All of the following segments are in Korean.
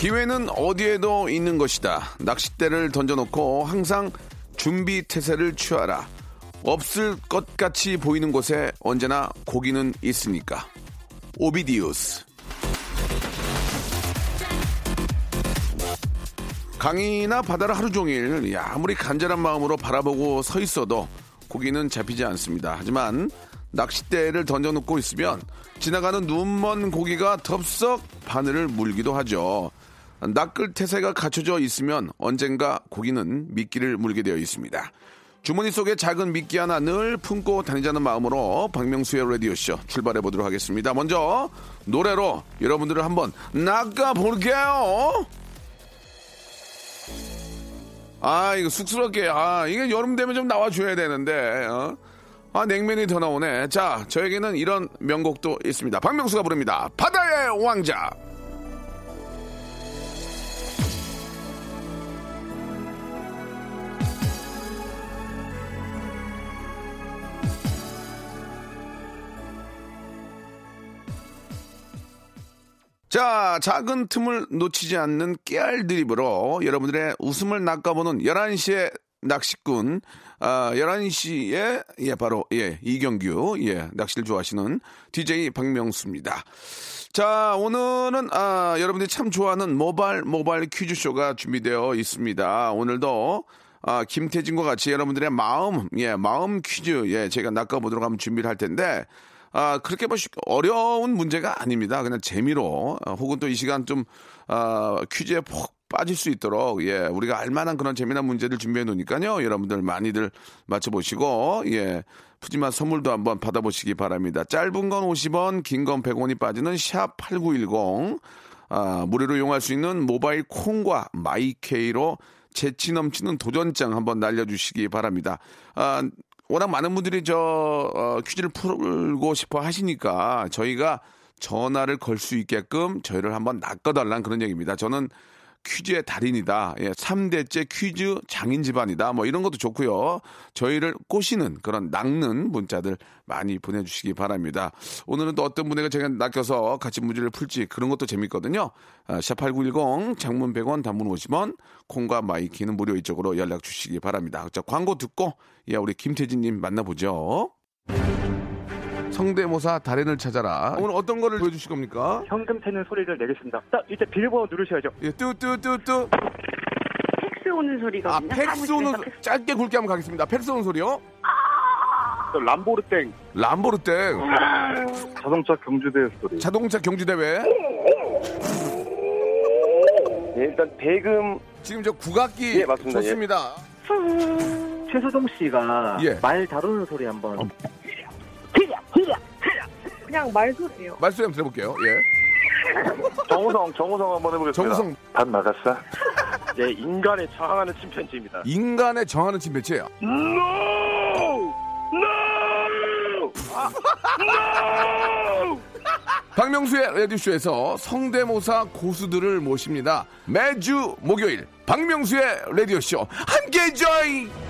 기회는 어디에도 있는 것이다 낚싯대를 던져놓고 항상 준비 태세를 취하라 없을 것 같이 보이는 곳에 언제나 고기는 있으니까 오비디우스 강이나 바다를 하루 종일 야, 아무리 간절한 마음으로 바라보고 서 있어도 고기는 잡히지 않습니다. 하지만 낚싯대를 던져놓고 있으면 지나가는 눈먼 고기가 덥석 바늘을 물기도 하죠. 낚을 태세가 갖춰져 있으면 언젠가 고기는 미끼를 물게 되어 있습니다. 주머니 속에 작은 미끼 하나 늘 품고 다니자는 마음으로 박명수의 라디오쇼 출발해 보도록 하겠습니다. 먼저 노래로 여러분들을 한번 낚아 볼게요. 아, 이거 쑥스럽게. 아, 이게 여름 되면 좀 나와줘야 되는데, 어? 아, 냉면이 더 나오네. 자, 저에게는 이런 명곡도 있습니다. 박명수가 부릅니다. 바다의 왕자. 자, 작은 틈을 놓치지 않는 깨알 드립으로 여러분들의 웃음을 낚아보는 11시의 낚시꾼, 아, 11시에, 예, 바로, 예, 이경규, 예, 낚시를 좋아하시는 DJ 박명수입니다. 자, 오늘은, 아, 여러분들이 참 좋아하는 모바일, 모바일 퀴즈쇼가 준비되어 있습니다. 오늘도, 아, 김태진과 같이 여러분들의 마음, 예, 마음 퀴즈, 예, 제가 낚아보도록 한번 준비를 할 텐데, 아, 그렇게 뭐 쉽- 어려운 문제가 아닙니다. 그냥 재미로, 아, 혹은 또 이 시간 좀, 아, 퀴즈에 폭 빠질 수 있도록, 예, 우리가 알만한 그런 재미난 문제를 준비해 놓으니까요. 여러분들 많이들 맞춰보시고, 예, 푸짐한 선물도 한번 받아보시기 바랍니다. 짧은 건 50원, 긴 건 100원이 빠지는 샵 8910, 아, 무료로 이용할 수 있는 모바일 콩과 마이케이로 재치 넘치는 도전장 한번 날려주시기 바랍니다. 아, 워낙 많은 분들이 저 어, 퀴즈를 풀고 싶어 하시니까 저희가 전화를 걸 수 있게끔 저희를 한번 낚아달라는 그런 얘기입니다. 저는 퀴즈의 달인이다. 예, 3대째 퀴즈 장인 집안이다. 뭐 이런 것도 좋고요. 저희를 꼬시는 그런 낚는 문자들 많이 보내주시기 바랍니다. 오늘은 또 어떤 분에게 제가 낚여서 같이 문제를 풀지 그런 것도 재밌거든요. 아, 샵8910 장문 100원 단문 50원 콩과 My K는 무료 이쪽으로 연락 주시기 바랍니다. 자, 광고 듣고 예, 우리 김태진님 만나보죠. 성대모사 달인을 찾아라. 오늘 어떤 거를 보여주실 겁니까? 현금 세는 소리를 내겠습니다. 자, 이제 비밀번호 누르셔야죠. 예, 뚜뚜뚜뚜. 팩스 오는 소리가 아, 팩스 오는 소- 짧게 굵게 한번 가겠습니다. 팩스 오는 소리요? 람보르땡 람보르땡. 자동차 경주대 소리. 자동차 경주대회. 예, 일단 대금 지금 저 국악기 예, 맞습니다. 좋습니다. 최수종 씨가 예. 말 다루는 소리 한번. 그냥 말소리예요. 말씀 한번 들어볼게요. 예. 정우성, 정우성 한번 해보겠습니다. 정우성 반 나갔어. 예, 인간에 저항하는 침팬지입니다. 인간에 정하는 침배치예요. 박명수의 라디오쇼에서 성대모사 고수들을 모십니다. 매주 목요일 박명수의 라디오쇼 함께 join!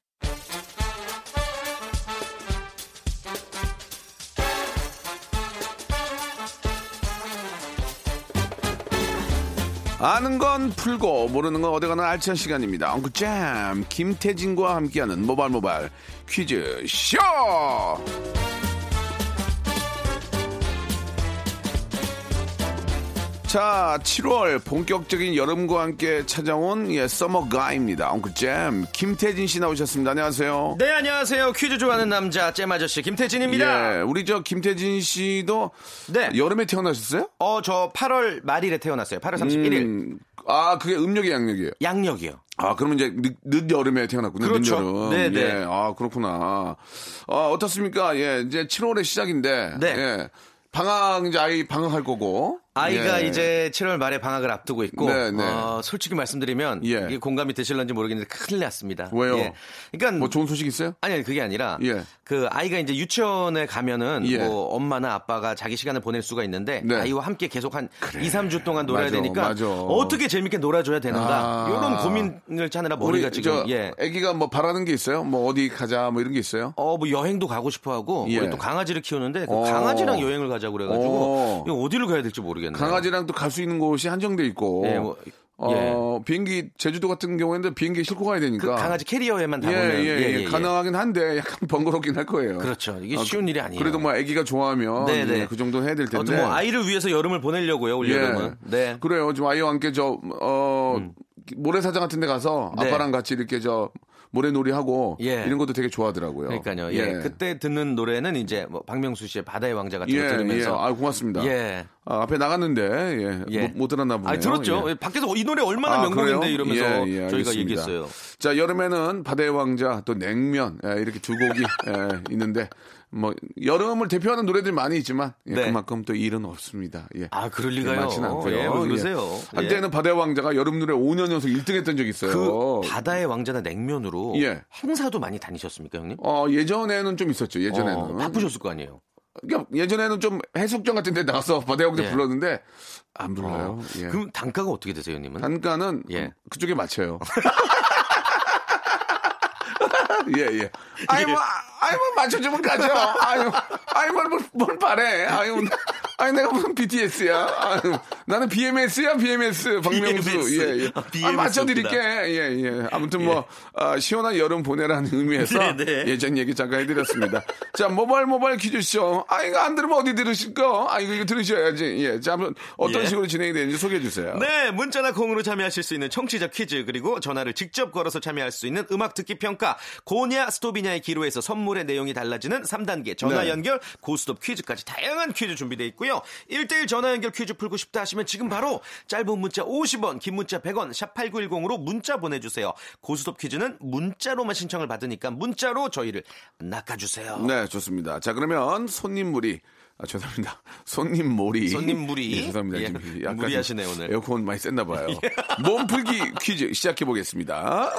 아는 건 풀고 모르는 건 어디가나 알찬 시간입니다. 엉크잼 김태진과 함께하는 모발 모발 퀴즈 쇼. 자, 7월 본격적인 여름과 함께 찾아온 예, 서머 가입니다. 엉클잼 김태진 씨 나오셨습니다. 안녕하세요. 네, 안녕하세요. 퀴즈 좋아하는 남자, 잼 아저씨, 김태진입니다. 예, 우리 저 김태진 씨도 네. 여름에 태어나셨어요? 어, 저 8월 말일에 태어났어요. 8월 31일. 음, 아, 그게 음력이 양력이에요. 양력이요. 아, 그러면 이제 늦, 늦 여름에 태어났군요. 그렇죠. 늦 여름. 네, 네. 예, 아, 그렇구나. 아, 어떻습니까? 예, 이제 7월의 시작인데. 네. 예. 방학, 이제 아이 방학할 거고. 아이가 예. 이제 7월 말에 방학을 앞두고 있고, 네, 네. 어, 솔직히 말씀드리면, 예. 이게 공감이 되실런지 모르겠는데 큰일 났습니다. 왜요? 예. 그러니까 뭐 좋은 소식 있어요? 아니, 그게 아니라, 예. 그 아이가 이제 유치원에 가면은, 예. 뭐, 엄마나 아빠가 자기 시간을 보낼 수가 있는데, 네. 아이와 함께 계속 한 2, 3주 동안 놀아야 맞아, 되니까, 맞아. 어떻게 재밌게 놀아줘야 되는가, 아. 이런 고민을 짜느라 머리가 지금, 저 예. 아기가 뭐 바라는 게 있어요? 뭐 어디 가자 뭐 이런 게 있어요? 어, 뭐 여행도 가고 싶어 하고, 예. 우리 또 강아지를 키우는데, 그 어. 강아지랑 여행을 가자고 그래가지고, 어. 어디로 가야 될지 모르겠 네요. 강아지랑 또 갈 수 있는 곳이 한정돼 있고. 예, 뭐, 어, 비행기 제주도 같은 경우에는 비행기 싣고 가야 되니까. 그 강아지 캐리어에만 예, 담으면 예, 예, 가능하긴 한데 약간 번거롭긴 할 거예요. 그렇죠. 이게 어, 쉬운 일이 아니에요. 그래도 뭐 아기가 좋아하면 네, 네. 예, 그 정도 는 해야 될 텐데. 아무튼 뭐 아이를 위해서 여름을 보내려고요 올 여름은. 네. 그래요. 좀 아이와 함께 저, 어, 모래사장 같은 데 가서 네. 아빠랑 같이 이렇게 저, 모래놀이 하고 예. 이런 것도 되게 좋아하더라고요. 그러니까요. 예. 그때 듣는 노래는 이제 뭐 박명수 씨의 바다의 왕자 같은 거 예, 들으면서 예. 아, 고맙습니다. 예. 아, 앞에 나갔는데, 예. 예. 못, 못 들었나 보네요. 아, 들었죠. 예. 밖에서 이 노래 얼마나 아, 명곡인데 그래요? 이러면서 예, 예, 저희가. 얘기했어요. 자, 여름에는 바다의 왕자, 또 냉면, 예, 이렇게 두 곡이 예, 있는데, 뭐, 여름을 대표하는 노래들이 많이 있지만, 예, 네. 그만큼 또 일은 없습니다. 예. 아, 그럴 예, 리가요. 많지는 않고요. 예, 왜 예. 그러세요? 한때는 바다의 왕자가 여름 노래 5년 연속 1등 했던 적이 있어요. 그 바다의 왕자나 냉면으로 예. 행사도 많이 다니셨습니까, 형님? 어, 예전에는 좀 있었죠, 예전에는. 어, 바쁘셨을 거 아니에요. 그러니까 예전에는 좀 해수욕장 같은 데 나가서 바다의 왕자 예. 불렀는데, 안 불러요. 예. 그럼 단가가 어떻게 되세요, 형님은? 단가는 예. 그쪽에 맞춰요. 예, 예. 아이, 뭐, 아이, 뭐, 맞춰주면 가죠. 아유, 아이, 뭘, 뭘, 뭘 바래. 아유, 아니, 내가 무슨 BTS야. 아유, 나는 BMS야, BMS. 박명수. BMS. 예, 예. 아, 아, BMS 맞춰드릴게. 예, 예. 아무튼 뭐, 아, 시원한 여름 보내라는 의미에서 네, 네. 예전 얘기 잠깐 해드렸습니다. 자, 모바일 모바일 퀴즈쇼. 아, 이거 안 들으면 어디 들으실 거? 아, 이거, 이거 들으셔야지. 예. 자, 한번 어떤 예. 식으로 진행이 되는지 소개해 주세요. 네, 문자나 콩으로 참여하실 수 있는 청취자 퀴즈 그리고 전화를 직접 걸어서 참여할 수 있는 음악 듣기 평가 고냐 스톱이냐 의 기로에서 선물의 내용이 달라지는 3단계 전화 네. 연결 고스톱 퀴즈까지 다양한 퀴즈 준비되어 있고요. 1대1 전화 연결 퀴즈 풀고 싶다 하시면 지금 바로 짧은 문자 50원, 긴 문자 100원, 샵 8910으로 문자 보내주세요. 고스톱 퀴즈는 문자로만 신청을 받으니까 문자로 저희를 낚아주세요. 네, 좋습니다. 자, 그러면 손님물이 아, 죄송합니다. 손님 몰이. 손님 물이. 예, 죄송합니다. 예, 약간 무리하시네, 오늘. 에어컨 많이 쐈나 봐요. 몸풀기 퀴즈 시작해 보겠습니다.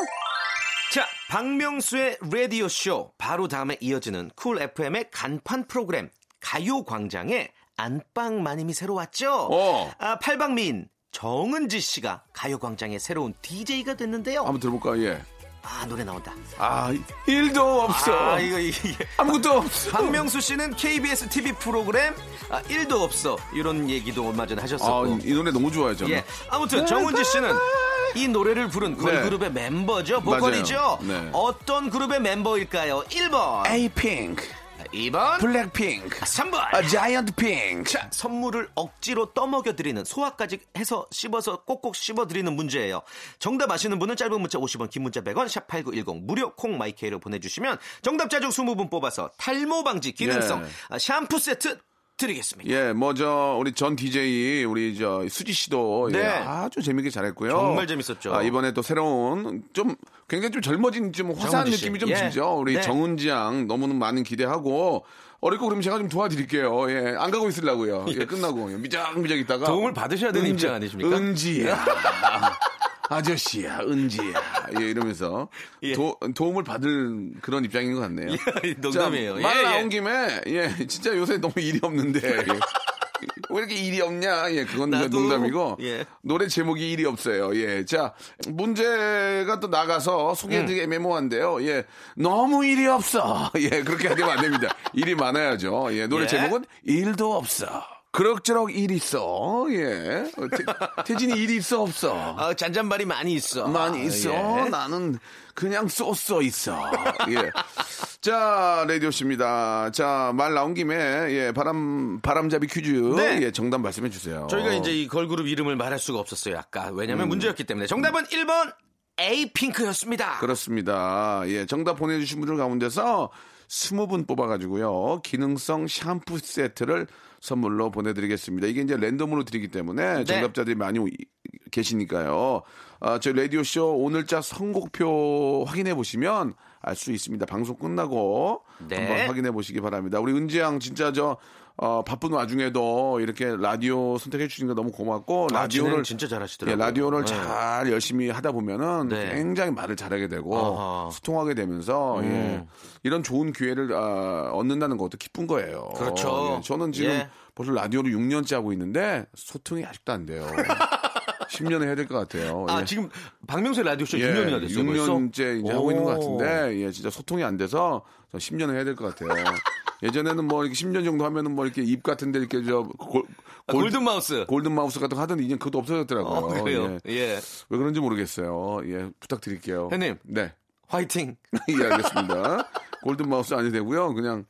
자, 박명수의 라디오 쇼 바로 다음에 이어지는 쿨 FM의 간판 프로그램 가요 광장에 안방 마님이 새로 왔죠. 어. 아, 팔방미인 정은지 씨가 가요 광장의 새로운 DJ가 됐는데요. 한번 들어볼까? 예. 아, 노래 나온다. 아, 일도 없어. 아, 이거 이게 아무것도 없어. 박명수 씨는 KBS TV 프로그램 아, 1도 없어. 이런 얘기도 얼마 전에 아, 하셨었고. 이 노래 너무 좋아요, 저는. 예. 아무튼 정은지 씨는 이 노래를 부른 걸그룹의 멤버죠. 보컬이죠. 네. 어떤 그룹의 멤버일까요? 1번, 에이핑크, 2번, 블랙핑크, 3번. 아, 자이언트 핑크. 자, 선물을 억지로 떠먹여 드리는 소화까지 해서 씹어서 꼭꼭 씹어 드리는 문제예요. 정답 아시는 분은 짧은 문자 50원, 긴 문자 100원, 샵8910 무료 콩 마이케이로 보내 주시면 정답자 중 20분 뽑아서 탈모 방지 기능성 예. 아, 샴푸 세트 드리겠습니다. 예, 뭐, 저, 우리 전 DJ, 우리 저, 수지 씨도 예, 네. 아주 재밌게 잘했고요. 정말 재밌었죠. 아, 이번에 또 새로운, 좀, 굉장히 좀 젊어진, 좀 화사한. 느낌이 좀 예. 들죠. 우리 네. 정은지 양 너무나 많은 기대하고, 어렵고 그러면 제가 좀 도와드릴게요. 예, 안 가고 있으려고요. 예, 끝나고. 미적미적 있다가. 도움을 받으셔야 되는 은지, 입장 아니십니까? 은지야. 아저씨야, 은지야. 예, 이러면서 예. 도, 도움을 받을 그런 입장인 것 같네요. 예, 농담이에요. 자, 말 예, 나온 예. 김에, 예, 진짜 요새 너무 일이 없는데. 예. 왜 이렇게 일이 없냐? 예, 그건 나도, 농담이고. 예. 노래 제목이 일이 없어요. 예. 자, 문제가 또 나가서 소개해드리기 음. 애매모호한데요. 예. 너무 일이 없어. 예, 그렇게 되면 안 됩니다. 일이 많아야죠. 예, 노래 예. 제목은 일도 없어. 그럭저럭 일 있어. 예. 어, 태, 태진이 일이 있어, 없어. 아, 잔잔말이 많이 있어. 많이 있어. 예. 나는 그냥 쏘쏘 있어. 예. 자, 라디오 씨입니다. 자, 말 나온 김에, 예, 바람, 바람잡이 퀴즈. 네. 예, 정답 말씀해 주세요. 저희가 이제 이 걸그룹 이름을 말할 수가 없었어요. 아까 왜냐면 문제였기 때문에 정답은 1번 에이핑크였습니다. 그렇습니다. 예, 정답 보내 주신 분들 가운데서 20분 뽑아 가지고요. 기능성 샴푸 세트를 선물로 보내드리겠습니다. 이게 이제 랜덤으로 드리기 때문에 네. 정답자들이 많이 오- 계시니까요. 아, 저희 라디오쇼 오늘자 선곡표 확인해 보시면 알 수 있습니다. 방송 끝나고 네. 한번 확인해 보시기 바랍니다. 우리 은지양 진짜 저 어, 바쁜 와중에도 이렇게 라디오 선택해 주신 거 너무 고맙고 아, 라디오를 진짜 잘하시더라고요. 예, 라디오를 네. 잘 열심히 하다 보면은 네. 굉장히 말을 잘하게 되고 아하. 소통하게 되면서 음. 예, 이런 좋은 기회를 아, 얻는다는 것도 기쁜 거예요. 그렇죠. 예, 저는 지금 예. 벌써 라디오를 6년째 하고 있는데 소통이 아직도 안 돼요. 10년은 해야 될 것 같아요. 아 예. 지금 박명수의 라디오쇼 예, 6년이나 됐어요. 벌써? 6년째 이제 하고 있는 것 같은데, 예, 진짜 소통이 안 돼서 10년은 해야 될 것 같아요. 예전에는 뭐 이렇게 10년 정도 하면은 뭐 이렇게 입 같은데 이렇게 저 골, 아, 골든 마우스. 골든 마우스 같은 거 하던데 이제 그것도 없어졌더라고요. 어, 그래요. 예. 예. 왜 그런지 모르겠어요. 예, 부탁드릴게요. 형님. 네. 화이팅. 예, 알겠습니다. 골든 마우스 아니 되고요. 그냥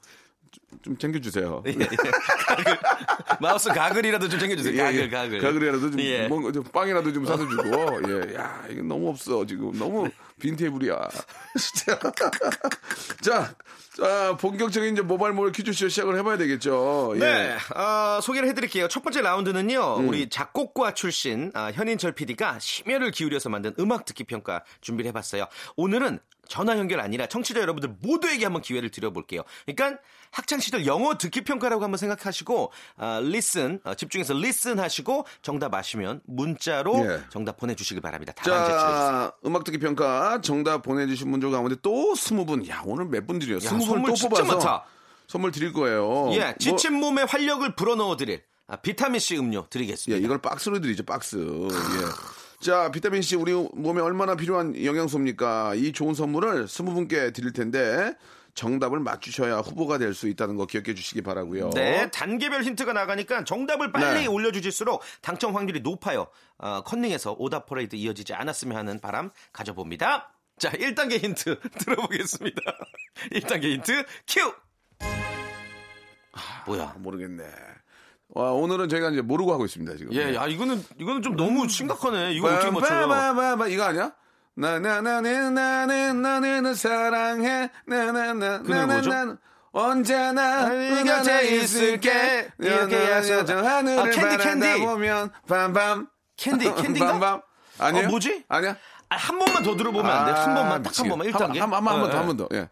좀- 좀 챙겨주세요. 예, 예. 가글. mouth 가글이라도 좀 챙겨주세요. 가글, 예, 예. 가글. 가글이라도 좀, 예. 뭔가 좀 빵이라도 좀 사다 주고. 예, 야, 이거 너무 없어, 지금. 너무 빈테이블이야. 진짜. 자, 자, 본격적인 이제 모바일 모바일 퀴즈쇼 시작을 해봐야 되겠죠. 예. 네, 어, 소개를 해드릴게요. 첫 번째 라운드는요, 음. 우리 작곡과 출신 아, 현인철 PD가 심혈을 기울여서 만든 음악 듣기 평가 준비를 해봤어요. 오늘은 전화 연결 아니라 청취자 여러분들 모두에게 한번 기회를 드려볼게요. 그러니까 학창 시절 영어 듣기 평가라고 한번 생각하시고 아, listen 어, 집중해서 listen 하시고 정답 아시면 문자로 예. 정답 보내주시기 바랍니다. 답안지 치러주세요. 자, 음악 듣기 평가 정답 보내주신 분들 가운데 또 스무 분. 야, 오늘 몇분 드려요? 스무 선물 또 진짜 많다. 선물 드릴 거예요. 예, 뭐- 지친 몸에 활력을 불어넣어 드릴 아, 비타민 C 음료 예, 드리겠습니다. 이걸 박스로 드리죠, 박스. 예. 자, 비타민 C 우리 몸에 얼마나 필요한 영양소입니까? 이 좋은 선물을 스무 분께 드릴 텐데 정답을 맞추셔야 후보가 될 수 있다는 거 기억해 주시기 바라고요. 네, 단계별 힌트가 나가니까 정답을 빨리 네. 올려주실수록 당첨 확률이 높아요. 어, 컨닝에서 오답 퍼레이드 이어지지 않았으면 하는 바람 가져봅니다. 자, 1단계 힌트 들어보겠습니다. 1단계 힌트 큐! 뭐야? 모르겠네. 와, 오늘은 저희가 이제 모르고 하고 있습니다, 지금. 예, 야, 이거는, 이거는 좀 너무 심각하네. 이거 어떻게 맞춰요? 빠바바바 이거 아니야? 나나나는 나는 나는 너 사랑해 나나나 그 노래 뭐죠? 나나나 언제나 네네 곁에 있을게. 이렇게 해서. 저 하늘을 아, 캔디, 캔디. 바라보면 밤밤 캔디, 캔디인가? 밤밤 아니야? 어, 뭐지? 아니야? 아, 한 번만 더 들어보면 안 돼? 한 번만, 딱 한. 번만, 1단계? 한, 한, 한, 번 더, 예, 한번 더. 예.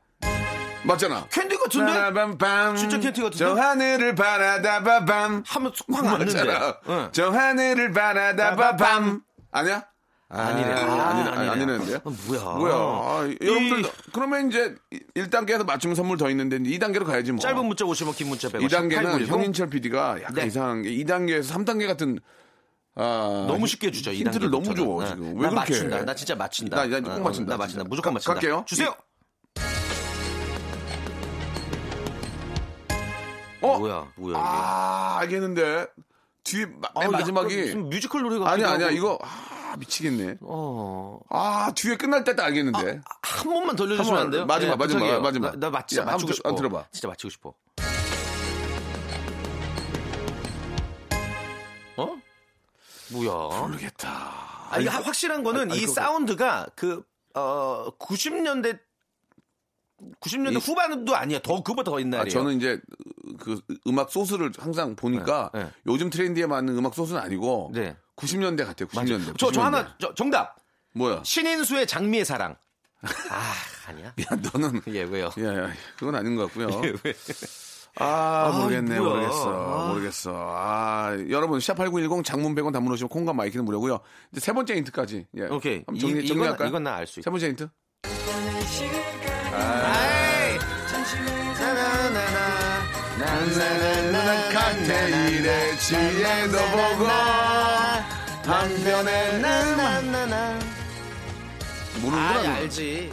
맞잖아. 캔디 같은데? 밤밤 진짜 캔디 같은데? 저 하늘을 바라다 밤밤 하면 확 맞는데. 응. 저 하늘을 바라다 밤밤 아니야? 아니래. 아, 아, 아니, 아니래. 아니라는데요? 아, 뭐야. 뭐야. 아, 이- 여러분들, 그러면 이제 1단계에서 맞추면 선물 더 있는데 2단계로 가야지 뭐. 짧은 문자 50원, 긴 문자 100원. 2단계는 현인철 PD가 약간 네. 이상한 게 2단계에서 3단계 같은 아, 너무 쉽게 주죠. 이 힌트를 너무. 줘 네. 지금. 나왜 그렇게? 맞춘다. 해? 나 진짜 맞춘다. 나, 나 꼭 어, 맞춘다. 나 맞춘다. 무조건 가- 맞춘다. 갈게요. 주세요. 어? 뭐야, 뭐야 이게? 아, 알겠는데. 뒤에 마, 아, 마지막이 뮤지컬 노래 같기도 아니야, 아니야. 이거 아, 미치겠네. 어. 아, 뒤에 끝날 때딱 알겠는데. 한 번만 한안 돼요? 번, 마지막, 예, 마지막. 마지막. 나, 나 맞, 진짜 야, 맞추고 들- 싶어. 들어봐. 진짜 맞추고 싶어. 어? 뭐야? 모르겠다. 아, 이게 확실한 거는 아, 이 그거- 사운드가 그, 어, 90년대, 90년대 이- 후반도 아니야. 더, 그보다 더 옛날이에요. 아, 저는 이제 그 음악 소스를 항상 보니까 네, 네. 요즘 트렌디에 맞는 음악 소스는 아니고 네. 90년대 같아요. 90년대. 저, 저 90년대. 하나, 저, 정답. 뭐야? 신인수의 장미의 사랑. 아, 아니야? 야, 너는 예, 왜요? 야, 야, 그건 아닌 것 같고요. 왜? 아, 모르겠네, 뭐야. 모르겠어. 아. 모르겠어. 아, 여러분, 샵8910 장문 100원 단문 오시면 콩과 마이크는 무료고요. 이제 세 번째 힌트까지. 예. 오케이. 한번 이- 정리, 이건- 정리할까요? 이건 나 알 수 있다. 세 번째 힌트? 나는 칵테일에 취해도 보고 한편에 나나나나. 모르는구나. 아. 알지.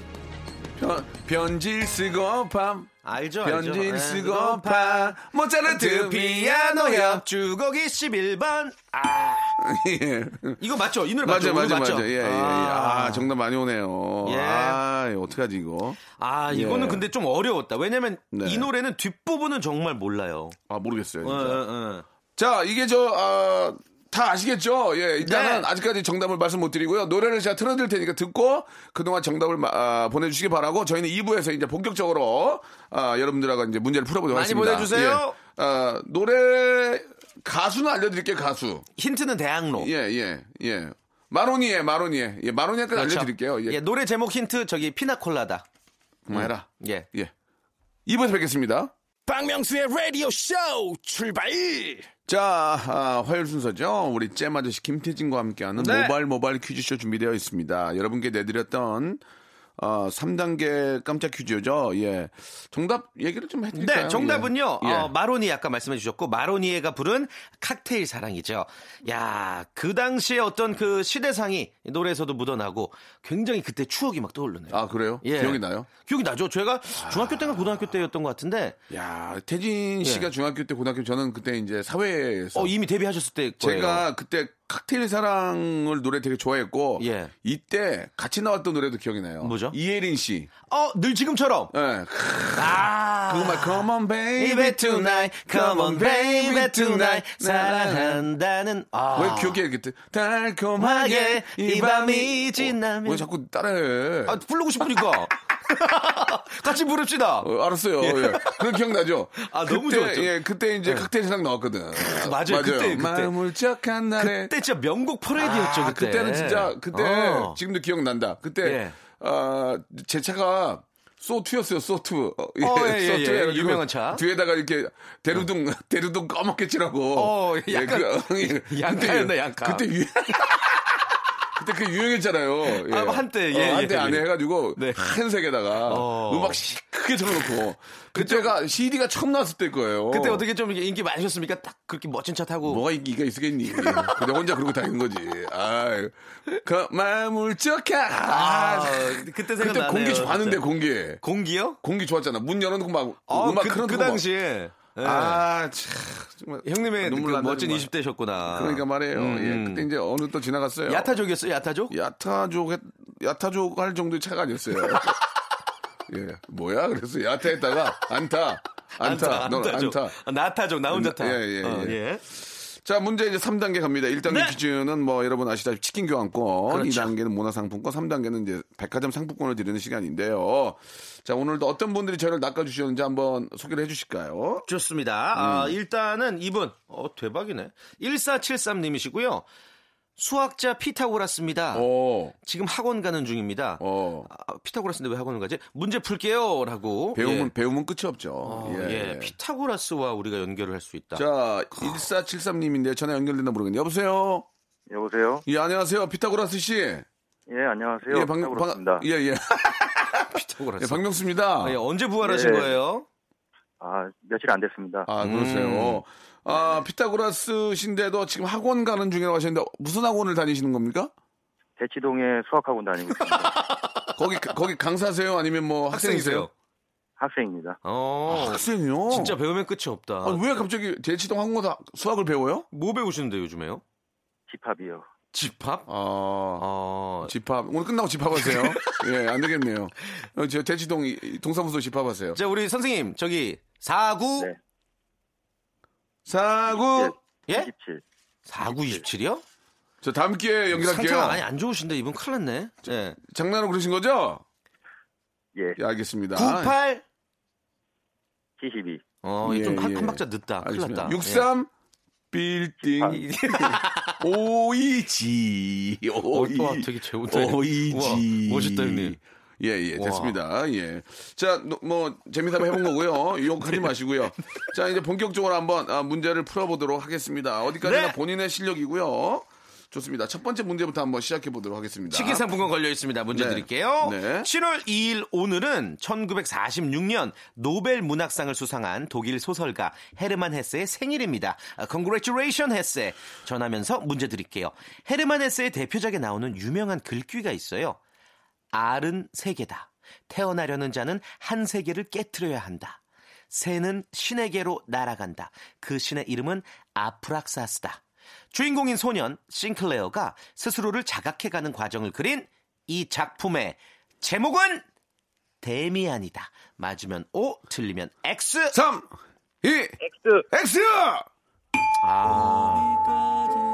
편, 편지를 쓰고 밤 알죠, 알죠. 쓰고 밤 모차르트 피아노 옆 주곡이 11번. 아. 예. 이거 맞죠? 이 노래 맞아, 맞죠? 맞아, 맞죠? 맞아. 예, 예, 예. 아, 정답 많이 오네요. 예. 아, 어떡하지, 이거? 아, 이거는 예. 근데 좀 어려웠다. 왜냐면 네. 이 노래는 뒷부분은 정말 몰라요. 아, 모르겠어요. 어, 진짜. 어, 어. 자, 이게 저, 아, 다 아시겠죠? 예, 일단은 네. 아직까지 정답을 말씀 못 드리고요. 노래를 제가 틀어드릴 테니까 듣고 그동안 정답을 마- 아, 보내주시기 바라고 저희는 2부에서 이제 본격적으로 아, 여러분들하고 이제 문제를 풀어보도록 많이 하겠습니다. 보내주세요. 예. 아, 노래 가수는 알려드릴게요, 가수. 힌트는 대학로. 예, 예, 예. 마로니에, 마로니에. 예, 마로니에까지 그렇죠. 알려드릴게요. 예, 예, 노래 제목 힌트 저기 피나콜라다. 그만해라. 예. 예. 2부에서 뵙겠습니다. 박명수의 라디오 쇼 출발 자, 아, 화요일 순서죠. 우리 잼 아저씨 김태진과 함께하는 네. 모바일 모바일 퀴즈쇼 준비되어 있습니다. 여러분께 내드렸던 어, 3단계 깜짝 퀴즈죠. 예. 정답 얘기를 좀 해드릴까요? 네, 정답은요. 예. 어, 마로니 아까 말씀해 주셨고 마로니에가 부른 칵테일 사랑이죠. 야, 그 당시에 어떤 그 시대상이 노래에서도 묻어나고 굉장히 그때 추억이 막 떠오르네요. 아, 그래요? 예. 기억이 나요? 기억이 나죠. 제가 중학교 때인가 고등학교 때였던 것 같은데 야, 태진 씨가 예. 중학교 때, 고등학교 저는 그때 이제 사회에서 어, 이미 데뷔하셨을 때 거예요. 제가 그때 칵테일 사랑을 노래 되게 좋아했고 예. 이때 같이 나왔던 노래도 기억이 나요. 뭐죠? 이혜린 씨. 어, 늘 지금처럼. 예. 아. 그거 막 Come on baby tonight, come on baby tonight, 사랑한다는 아. 왜 기억해 이렇게 달콤하게 하게 이 밤이 지나면 왜 자꾸 따라해? 아, 부르고 싶으니까. 같이 부릅시다. 어, 알았어요. 예. 그건 기억나죠? 아, 너무 그때, 좋았죠. 예, 그때 이제 칵테일 세상 나왔거든. 맞아요. 그때, 그때. 마음을 쩍한 날에. 그때 진짜 명곡 퍼레이드였죠, 아, 그때. 그때는 진짜, 그때, 어. 지금도 기억난다. 그때, 예. 어, 제 차가, 소투였어요, 소투. 어, 어, 예, 예, 예. 유명한 차. 뒤에다가 이렇게 대루둥, 대루둥 까맣게 칠하고. 어, 약간 예, 양카였네, 그때- 양카. 그때 유행. 그때 그 유행했잖아요. 예. 아, 한때, 예, 어, 한때 예, 안에 예. 해가지고 네. 한색에다가 어. 음악 시- 크게 틀어놓고 그때가 CD가 처음 나왔을 때일 거예요. 그때 어떻게 좀 인기 많으셨습니까? 딱 그렇게 멋진 차 타고. 뭐가 인기가 있겠니? 그냥 혼자 그러고 다니는 거지. 아, 그 쩍하. 아, 아, 그때 그때 생각나네요. 공기 좋았는데. 공기. 공기요? 공기 좋았잖아. 문 열어놓고 막 아, 음악 그, 틀어놓고 그 막. 당시에. 예. 아, 참 정말 형님의 눈물 그 멋진 정말. 20대셨구나. 그러니까 말이에요. 음. 예, 그때 이제 어느 또 지나갔어요. 야타족이었어요, 야타족? 야타족 했- 야타족 할 정도의 차가 아니었어요. 예, 뭐야? 그래서 야타했다가 안타, 안타, 넌 안타족. 안타. 아, 나타족, 나 혼자 타. 예, 예, 어, 예. 자, 문제 이제 3단계 갑니다. 1단계 네. 퀴즈는 뭐 여러분 아시다시피 치킨 교환권, 그렇죠. 2단계는 문화상품권, 3단계는 이제 백화점 상품권을 드리는 시간인데요. 자, 오늘도 어떤 분들이 저를 낚아주셨는지 한번 소개를 해주실까요? 좋습니다. 음. 아, 일단은 이분, 어, 대박이네. 1473님이시고요. 수학자 피타고라스입니다. 오, 지금 학원 가는 중입니다. 어. 아, 피타고라스인데 왜 학원을 가지? 문제 풀게요. 라고. 배움은, 예. 배움은 끝이 없죠. 어, 예. 피타고라스와 우리가 연결을 할 수 있다. 자, 1473님인데 전화 연결됐나 모르겠네요. 여보세요? 여보세요? 예, 안녕하세요. 피타고라스 씨. 예, 안녕하세요. 예, 방, 박명수입니다. 예, 예. 피타고라스. 예, 박명수입니다. 아, 예, 언제 부활하신 예. 거예요? 아, 며칠 안 됐습니다. 아, 음. 그러세요. 아, 피타고라스신데도 지금 학원 가는 중이라고 하셨는데 무슨 학원을 다니시는 겁니까? 대치동에 수학학원 다니고 있습니다. 거기 거기 강사세요? 아니면 뭐 학생이세요? 학생입니다. 어. 학생이요? 진짜 배우면 끝이 없다. 아, 왜 갑자기 대치동 학원가서 수학을 배워요? 뭐 배우시는데 요즘에요? 집합이요. 집합? 아, 어. 집합. 오늘 끝나고 집합하세요? 예, 안 되겠네요. 어, 저 대치동 동사무소 집합하세요. 자, 우리 선생님, 저기, 49, 네. 사구. 예? 27. 49, 27이요? 저 다음 기회에 연결할게요. 상태가 많이 안 좋으신데, 이분 큰일 났네. 예. 장난으로 그러신 거죠? 예, 예, 알겠습니다. 98, 72. 어, 예, 좀 한, 예. 한 박자 늦다. 큰일 알겠습니다. 났다. 63 빌딩 예. 오이지 오이 어, 와, 되게. 오이지 우와, 멋있다, 형님. 예, 예, 됐습니다. 예. 자, 노- 뭐, 재미삼아 해본 거고요. 욕하지 마시고요. 자, 이제 본격적으로 한번 아, 문제를 풀어보도록 하겠습니다. 어디까지나 네. 본인의 실력이고요. 좋습니다. 첫 번째 문제부터 한번 시작해 보도록 하겠습니다. 치킨 상품권 걸려 있습니다. 문제 네. 드릴게요. 네. 7월 2일 오늘은 1946년 노벨 문학상을 수상한 독일 소설가 헤르만 헤세의 생일입니다. 아, Congratulation 헤세. 전하면서 문제 드릴게요. 헤르만 헤세의 대표작에 나오는 유명한 글귀가 있어요. 알은 세계다. 태어나려는 자는 한 세계를 깨트려야 한다. 새는 신에게로 날아간다. 그 신의 이름은 아프락사스다. 주인공인 소년 싱클레어가 스스로를 자각해가는 과정을 그린 이 작품의 제목은 데미안이다. 맞으면 O, 틀리면 X. 3, 2, X. X! 아,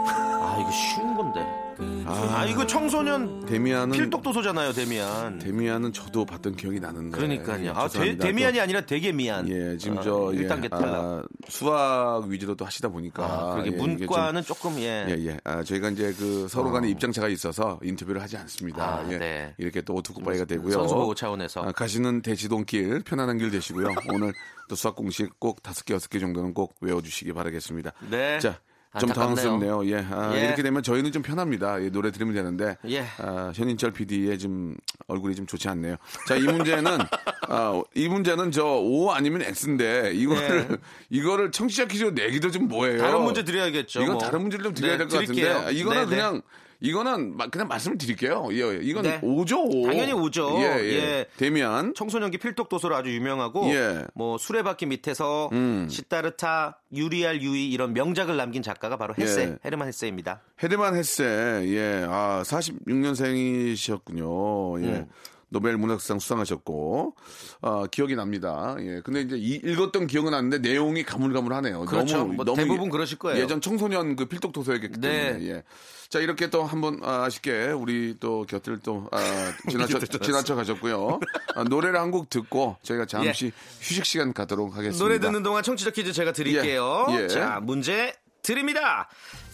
아 이거 쉬운 건데. 아, 이거 청소년 데미안은 필독도소잖아요, 데미안. 데미안은 저도 봤던 기억이 나는데. 그러니까요. 예, 아, 데. 데미안이 아니라 되게 미안. 예, 지금 아, 저 예, 1단계 탈락. 아, 수학 위주로 또 하시다 보니까 아, 그러게 예, 이게 좀- 문과는 조금 예. 예, 예. 아, 저희가 이제 그 서로 간에 입장차가 있어서 인터뷰를 하지 않습니다. 아, 예. 네. 이렇게 또 오투쿠바이가 되고요. 선수 보호 차원에서. 아, 가시는 대지동길 편안한 길 되시고요. 오늘 또 수학 공식 꼭 다섯 개, 여섯 개 정도는 꼭 외워 주시기 바라겠습니다. 네. 자. 좀 안타깝네요. 당황스럽네요. 예. 아, 예. 이렇게 되면 저희는 좀 편합니다. 예, 노래 들으면 되는데. 예. 아, 현인철 PD의 좀 얼굴이 좀 좋지 않네요. 자, 이 문제는, 아, 이 문제는 저 O 아니면 X인데, 이거를, 네. 이거를 청취자 퀴즈로 내기도 좀 뭐예요. 다른 문제 드려야겠죠. 이건 뭐. 다른 문제를 좀 드려야 네, 될 것. 같은데. 아, 이거는 네, 네. 그냥, 이거는 막 그냥 말씀을 드릴게요. 예, 이건 네. 오죠, 오. 당연히 오죠. 예, 예. 예. 데미안. 청소년기 필독 도서로 아주 유명하고 예. 뭐 수레바퀴 밑에서 음. 시타르타, 유리알 유이 이런 명작을 남긴 작가가 바로 헤세, 예. 헤르만 헤세입니다. 헤르만 헤세, 예, 아, 46년생이셨군요. 예. 음. 노벨 문학상 수상하셨고, 아, 기억이 납니다. 예. 근데 이제 이- 읽었던 기억은 나는데 내용이 가물가물하네요. 그렇죠. 너무, 뭐 너무 대부분 그러실 거예요. 예전 청소년 그 필독 도서였기 때문에. 네. 예. 자, 이렇게 또 한번 아, 아쉽게 우리 또 곁을 또, 아, 지나쳐, 지나쳐 가셨고요. 아, 노래를 한 곡 듣고 저희가 잠시 휴식 시간 갖도록 하겠습니다. 예. 노래 듣는 동안 청취자 퀴즈 제가 드릴게요. 예, 예. 자, 문제 드립니다.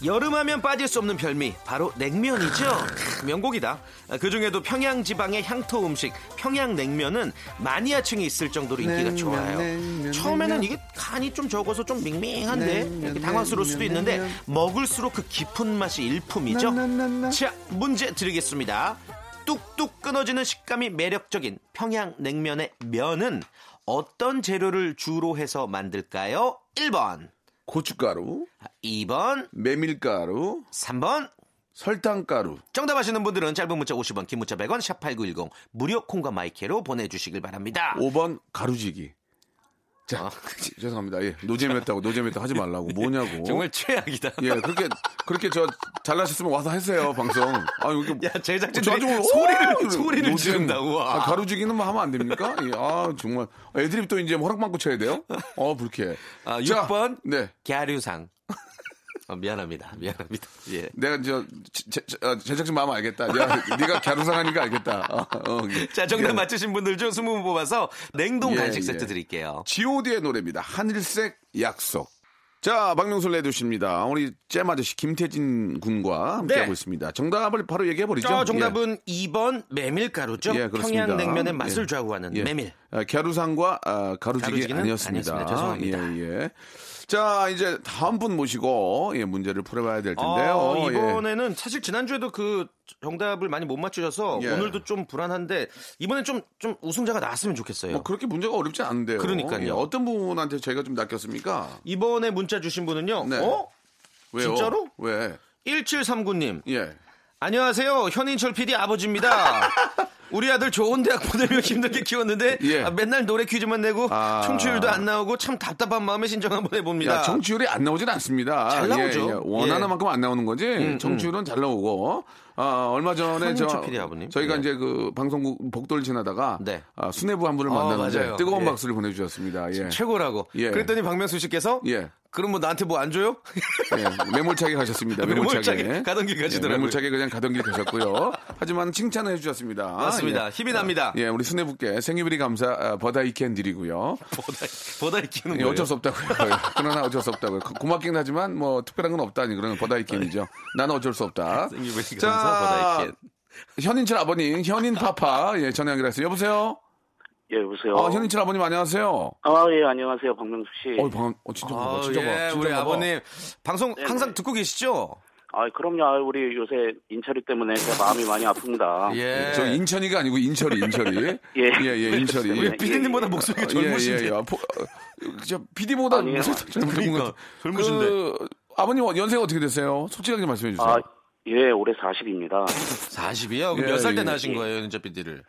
여름하면 빠질 수 없는 별미 바로 냉면이죠. 크, 명곡이다. 아, 그중에도 평양 지방의 향토 음식 평양 냉면은 마니아층이 있을 정도로 인기가 좋아요. 냉면, 처음에는. 이게 간이 좀 적어서 좀 밍밍한데 냉면, 당황스러울 수도 있는데. 먹을수록 그 깊은 맛이 일품이죠. 자, 문제 드리겠습니다. 뚝뚝 끊어지는 식감이 매력적인 평양 냉면의 면은 어떤 재료를 주로 해서 만들까요? 1번, 고춧가루, 2번, 메밀가루, 3번. 설탕가루. 정답 아시는 분들은 짧은 문자 50원, 긴 문자 100원, 샵8910 무료 콩과 마이크로 보내주시길 바랍니다. 5번 가루지기. 자, 아. 죄송합니다. 예, 노잼했다고 노잼했다고 하지 말라고 뭐냐고. 정말 최악이다. 예, 그렇게 그렇게 저 잘나셨으면 와서 하세요 방송. 아 여기 야, 제작진들이 저 아주 소리를- 오, 소리를. 지른다고, 와. 아, 가루지기는 뭐 하면 안 됩니까? 예, 아 정말 애드립 또 이제 허락받고 쳐야 돼요? 어 불쾌해. 아, 자, 6번. 네. 갸류상. 어, 미안합니다. 미안합니다. 예. 내가 저 제, 제, 어, 제작진 마음 알겠다. 내가 네가 갸루상하니까 알겠다. 어, 어, 예. 자, 정답 예. 맞추신 분들 중 20분 뽑아서 냉동 예, 간식 예. 세트 드릴게요. G.O.D의 노래입니다. 하늘색 약속. 자, 박명수 레드십니다. 우리 잼 아저씨 김태진 군과 함께하고 네. 있습니다. 정답을 바로 얘기해버리죠. 저 정답은 2번 메밀가루죠. 예. 평양냉면의 맛을 예. 좌우하는 예. 메밀. 아, 갸루상과 아, 가루지기 아니었습니다. 아니었습니다. 죄송합니다. 예, 예. 자, 이제 다음 분 모시고 예, 문제를 풀어봐야 될 텐데요. 어, 예. 이번에는 사실 지난주에도 그 정답을 많이 못 맞추셔서 예. 오늘도 좀 불안한데 이번엔 좀, 좀 우승자가 나왔으면 좋겠어요. 뭐 그렇게 문제가 어렵지 않은데요. 그러니까요. 예, 어떤 분한테 저희가 좀 낚였습니까? 이번에 문자 주신 분은요. 네. 어? 왜요? 진짜로? 왜? 1739님. 예. 안녕하세요. 현인철 PD 아버지입니다. 우리 아들 좋은 대학 보내려 힘들게 키웠는데 예. 아, 맨날 노래 퀴즈만 내고 아. 청취율도 안 나오고 참 답답한 마음에 신청 한번 해봅니다. 야, 정치율이 안 나오진 않습니다. 잘 나오죠. 예, 예. 원하는 예. 음, 만큼 안 나오는 거지. 정치율은 잘 나오고. 아, 얼마 전에 저. 저희가 예. 이제 그 방송국 복도를 지나다가 네. 아, 수뇌부 한 분을 어, 만났는데 맞아요. 뜨거운 예. 박수를 보내주셨습니다. 예. 최고라고. 예. 그랬더니 박명수 씨께서 예. 그럼 뭐 나한테 뭐 안 줘요? 예, 매몰차게 가셨습니다. 매몰차게. 매몰차게 가던 길 가시더라고요. 예, 매몰차게 그냥 가던 길 가셨고요. 하지만 칭찬을 해주셨습니다. 맞습니다. 예. 힘이 납니다. 예, 우리 수뇌부께 생일비리 감사 아, 버다이캔 드리고요. 보다 익히는 예. 어쩔 수 없다고요. 예, 그러나 어쩔 수 없다고요. 고- 고맙긴 하지만 뭐 특별한 건 없다니 그런 버다이캔이죠. 나는 어쩔 수 없다. 생일비리 감사 버다이캔. 현인철 아버님, 현인 파파 예, 전화 연결했어요. 여보세요. 예, 여보세요. 아, 현인철 아버님 안녕하세요. 아, 예, 안녕하세요. 박명수 씨. 어, 방, 어 진짜 봐, 아, 진짜 봐, 예, 진짜 우리 봐. 아버님 방송 네, 항상 네. 듣고 계시죠? 아, 그럼요. 아, 우리 요새 인철이 때문에 제 마음이 많이 아픕니다. 예. 저 인천이가 아니고 인철이, 인철이. 예. 예, 예, 인철이. 우리 피디님보다 예, 예. 목소리가 예, 젊으신데. 예, 예. 포, 어, 저 PD보다 젊은 그러니까, 것 같아. 젊으신데. 그, 아버님 연세가 어떻게 되세요? 솔직하게 말씀해 주세요. 아, 예, 올해 40입니다. 40이요? 그럼 예, 몇살때 예, 나신 예. 거예요, 현인철 PD를?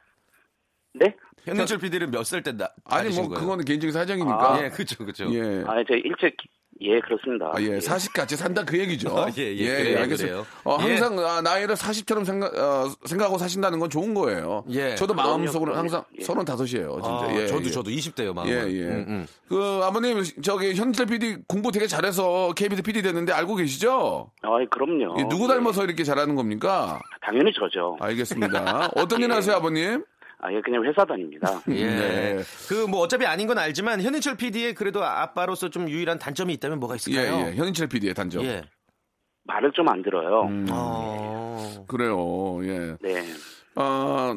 네? 현인철 PD를 몇살 때 나, 아니, 뭐, 거예요? 그거는 개인적인 사정이니까. 아, 예, 그죠, 그죠. 예. 아, 제가 일찍 예, 그렇습니다. 아, 예, 40 같이 산다 그 얘기죠. 아, 예, 예, 그래요, 알겠습니다. 그래요. 어, 예. 항상 아, 나이를 40처럼 생각, 어, 생각하고 사신다는 건 좋은 거예요. 예. 저도 마음속으로. 항상 예. 35이에요, 진짜. 아, 예, 저도 예. 저도 20대요 마음. 예, 예. 그, 아버님, 저기, 현철 PD 공부 되게 잘해서 KBS PD 됐는데 알고 계시죠? 아, 그럼요. 이 누구 예, 닮아서 이렇게 잘하는 겁니까? 당연히 저죠. 알겠습니다. 어떤 일 예. 하세요, 아버님? 아, 예, 그냥 회사 다닙니다. 예. 네. 그뭐 어차피 아닌 건 알지만 현인철 PD의 그래도 아빠로서 좀 유일한 단점이 있다면 뭐가 예, 있을까요? 예. 현인철 PD의 단점. 예. 말을 좀 안 들어요. 음. 어. 그래요, 예. 네. 어,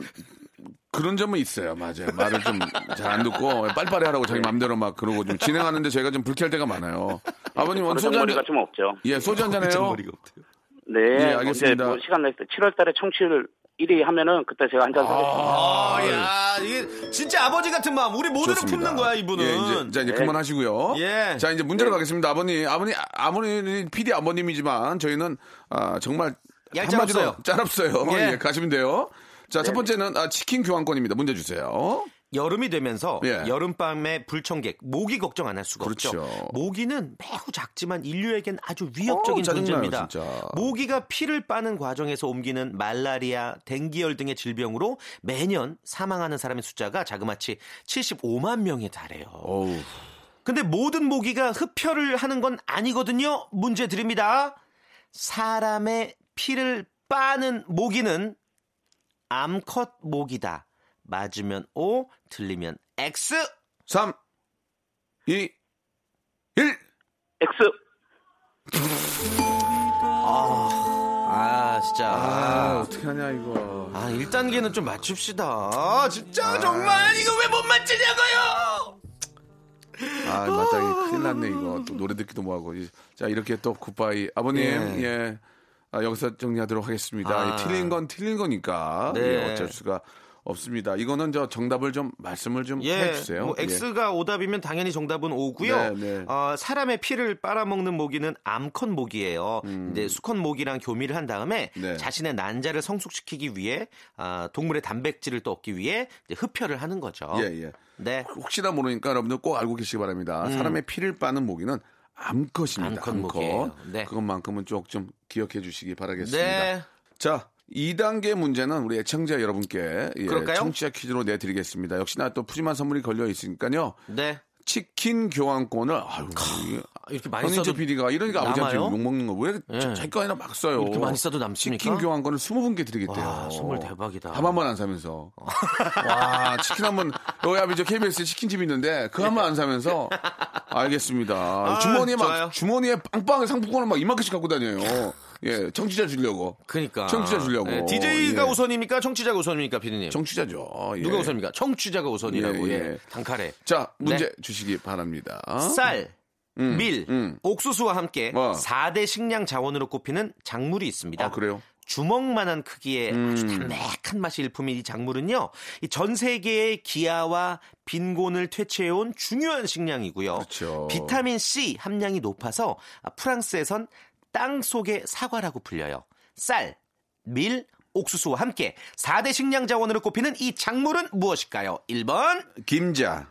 그런 점은 있어요. 맞아요. 말을 좀 잘 안 듣고 빨리빨리 하라고 자기 맘대로 막 그러고 좀 진행하는데 저희가 좀 불쾌할 때가 많아요. 아버님 오늘 소주 한 머리가 잔, 좀 없죠. 예, 소주 한 잔 해요. 머리가 없대요. 네. 예, 알겠습니다. 뭐 시간 날 때 7월 달에 청취율 1위 하면은 그때 제가 한잔 사겠습니다. 아, 야, 이게 진짜 아버지 같은 마음. 우리 모두를 좋습니다. 품는 거야, 이분은. 예, 이제, 자, 이제 네. 그만하시고요. 예. 자, 이제 문제로 가겠습니다. 아버님, 아버님, 아버님, PD 아버님이지만 저희는 아, 정말 얄짤없어요. 한마디로 짤없어요. 예. 예, 가시면 돼요. 자, 첫 번째는 아, 치킨 교환권입니다. 문제 주세요. 여름이 되면서 예. 여름밤에 불청객, 모기 걱정 안 할 수가 그렇죠. 없죠. 모기는 매우 작지만 인류에겐 아주 위협적인 어, 짜증나요, 존재입니다. 진짜. 모기가 피를 빠는 과정에서 옮기는 말라리아, 댕기열 등의 질병으로 매년 사망하는 사람의 숫자가 자그마치 75만 명에 달해요. 어우. 근데 모든 모기가 흡혈을 하는 건 아니거든요. 문제 드립니다. 사람의 피를 빠는 모기는 암컷 모기다. 맞으면 O, 틀리면 X. 3, 2, 1. X. 아, 진짜. 아, 아, 어떻게 하냐, 이거. 아 1단계는 좀 맞춥시다. 아, 진짜 정말 이거 왜 못 맞추냐고요? 아, 맞다. 이거 큰일 났네, 이거. 또 노래 듣기도 뭐하고. 이- 자, 이렇게 또 굿바이. 아버님, 예. 예. 아, 여기서 정리하도록 하겠습니다. 아. 이 틀린 건 틀린 거니까. 네. 예, 어쩔 수가 없습니다. 이거는 저 정답을 좀 말씀을 좀 예, 해주세요. 뭐 예. X가 오답이면 당연히 정답은 O고요. 네, 네. 어, 사람의 피를 빨아먹는 모기는 암컷 모기예요. 음. 이제 수컷 모기랑 교미를 한 다음에 네. 자신의 난자를 성숙시키기 위해 아, 동물의 단백질을 또 얻기 위해 흡혈을 하는 거죠. 예, 예. 네. 혹시나 모르니까 여러분들 꼭 알고 계시기 바랍니다. 사람의 피를 빠는 모기는 암컷입니다. 음. 암컷 암컷. 네. 그것만큼은 꼭좀 기억해 주시기 바라겠습니다. 네. 자, 2단계 문제는 우리 애청자 여러분께 예, 그럴까요? 청취자 퀴즈로 내드리겠습니다. 역시나 또 푸짐한 선물이 걸려 있으니까요. 네. 치킨 교환권을 아유 이렇게 많이 써도 PD가 이러니까 아버지한테 남아요? 욕먹는 거왜 예. 자기 거 아니라 막 써요. 이렇게 많이 써도 남습니까? 치킨 교환권을 20분께 드리겠대요. 와, 선물 대박이다. 밥 한 번 안 사면서. 와, 치킨 한 번, 여기 앞에 저 KBS 치킨집 있는데, 그 한 번 안 사면서, 알겠습니다. 주머니에 막, 아, 좋아요. 주머니에 빵빵 상품권을 막 이만큼씩 갖고 다녀요. 예, 청취자 주려고. 그러니까. 청취자 주려고. DJ가 예. 우선입니까? 청취자가 우선입니까, 피디님? 청취자죠. 예. 누가 우선입니까? 청취자가 우선이라고. 예, 예, 예. 단칼에. 자, 문제 네. 주시기 바랍니다. 쌀, 밀, 음. 옥수수와 함께 어. 4대 식량 자원으로 꼽히는 작물이 있습니다. 아, 그래요? 주먹만한 크기의 음. 아주 담백한 맛이 일품인 이 작물은요, 이 전 세계의 기아와 빈곤을 퇴치해온 중요한 식량이고요. 그렇죠. 비타민 C 함량이 높아서 아, 프랑스에선 땅 속의 사과라고 불려요. 쌀, 밀, 옥수수와 함께 4대 식량 자원으로 꼽히는 이 작물은 무엇일까요? 1번, 김자,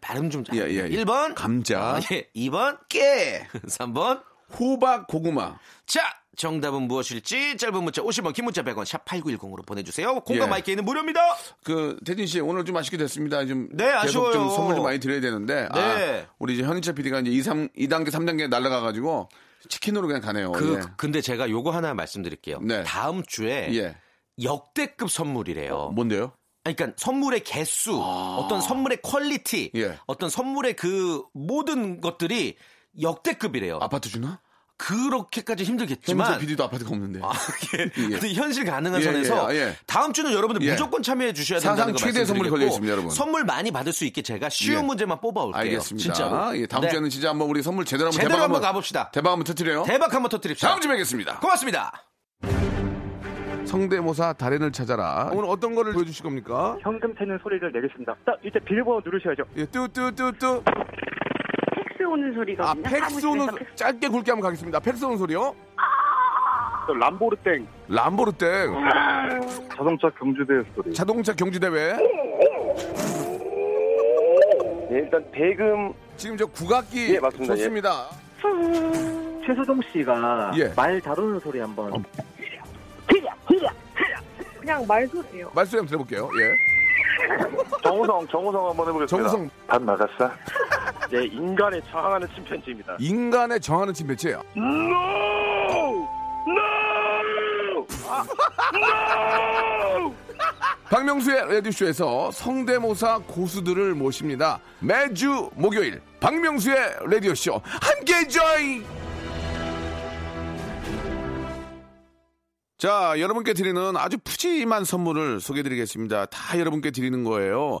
발음 좀 예, 예, 예. 1번, 감자, 아, 예. 2번, 깨, 3번. 호박, 고구마. 자, 정답은 무엇일지 짧은 문자 50원, 긴 문자 100원, 샵 8910으로 보내주세요. 공감 예. 마이크는 무료입니다. 그 태진 씨 오늘 좀 아쉽게 됐습니다. 좀 네, 계속 좀 아쉬워요. 선물 좀 많이 드려야 되는데 네. 아, 우리 이제 현인철 PD가 이제 2, 3, 2단계, 3단계 날아가 가지고 치킨으로 그냥 가네요. 그, 예. 근데 제가 요거 하나 말씀드릴게요. 네. 다음 주에 예. 역대급 선물이래요. 뭔데요? 아니, 그러니까 선물의 개수, 어떤 선물의 퀄리티, 아. 예. 어떤 선물의 그 모든 것들이 역대급이래요. 아파트 주나? 그렇게까지 힘들겠지만 PD도 아파트가 없는데. 아, 예. 예. 현실 가능한 예, 선에서 예, 예. 다음 주는 여러분들 예. 무조건 참여해 주셔야 된다는 사상 거 최대의 선물이 걸려 있습니다, 여러분. 선물 많이 받을 수 있게 제가 쉬운 예. 문제만 뽑아 올게요. 알겠습니다. 진짜로. 예, 다음 네. 주에는 진짜 한번 우리 선물 제대로 한번 제대로 대박 한번 가봅시다. 대박 한번 터트려요. 대박 한번 터뜨립시다. 다음 주에 뵙겠습니다. 고맙습니다. 성대모사 달인을 찾아라. 오늘 어떤 거를 보여주실 겁니까? 현금 세는 소리를 내겠습니다. 딱 이제 비밀번호 누르셔야죠. 예, 뚜뚜뚜뚜. 오는 소리가 아, 팩스 오는 소- 짧게 굵게 한번 가겠습니다. 팩스 오는 소리요? 람보르땡 람보르땡. 자동차 경주대 소리. 자동차 경주대회. 네, 일단 대금 지금 저 국악기 예, 맞습니다. 좋습니다. 최수종 씨가 예. 말 다루는 소리 한번. 어. 그냥 말소리예요. 말씀 한번 들어볼게요. 예. 정우성, 정우성 한번 해보겠습니다. 정우성 밥 나갔어? 네, 인간에 저항하는 침팬지입니다. 인간에 정하는 침팬지예요. 박명수의 라디오쇼에서 성대모사 고수들을 모십니다. 매주 목요일 박명수의 라디오쇼 함께 join! 자, 여러분께 드리는 아주 푸짐한 선물을 소개해드리겠습니다. 다 여러분께 드리는 거예요.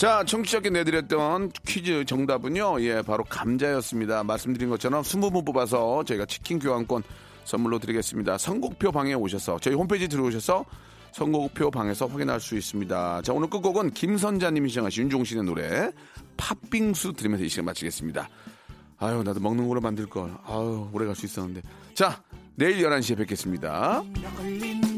자, 청취자께 내드렸던 퀴즈 정답은요, 예, 바로 감자였습니다. 말씀드린 것처럼 20분 뽑아서 저희가 치킨 교환권 선물로 드리겠습니다. 선곡표 방에 오셔서, 저희 홈페이지 들어오셔서 선곡표 방에서 확인할 수 있습니다. 자, 오늘 끝곡은 김선자님이 시청하신 윤종신의 노래, 팥빙수 들으면서 이 시간 마치겠습니다. 아유, 나도 먹는 거로 만들걸. 아유, 오래 갈 수 있었는데. 자, 내일 11시에 뵙겠습니다. 걸린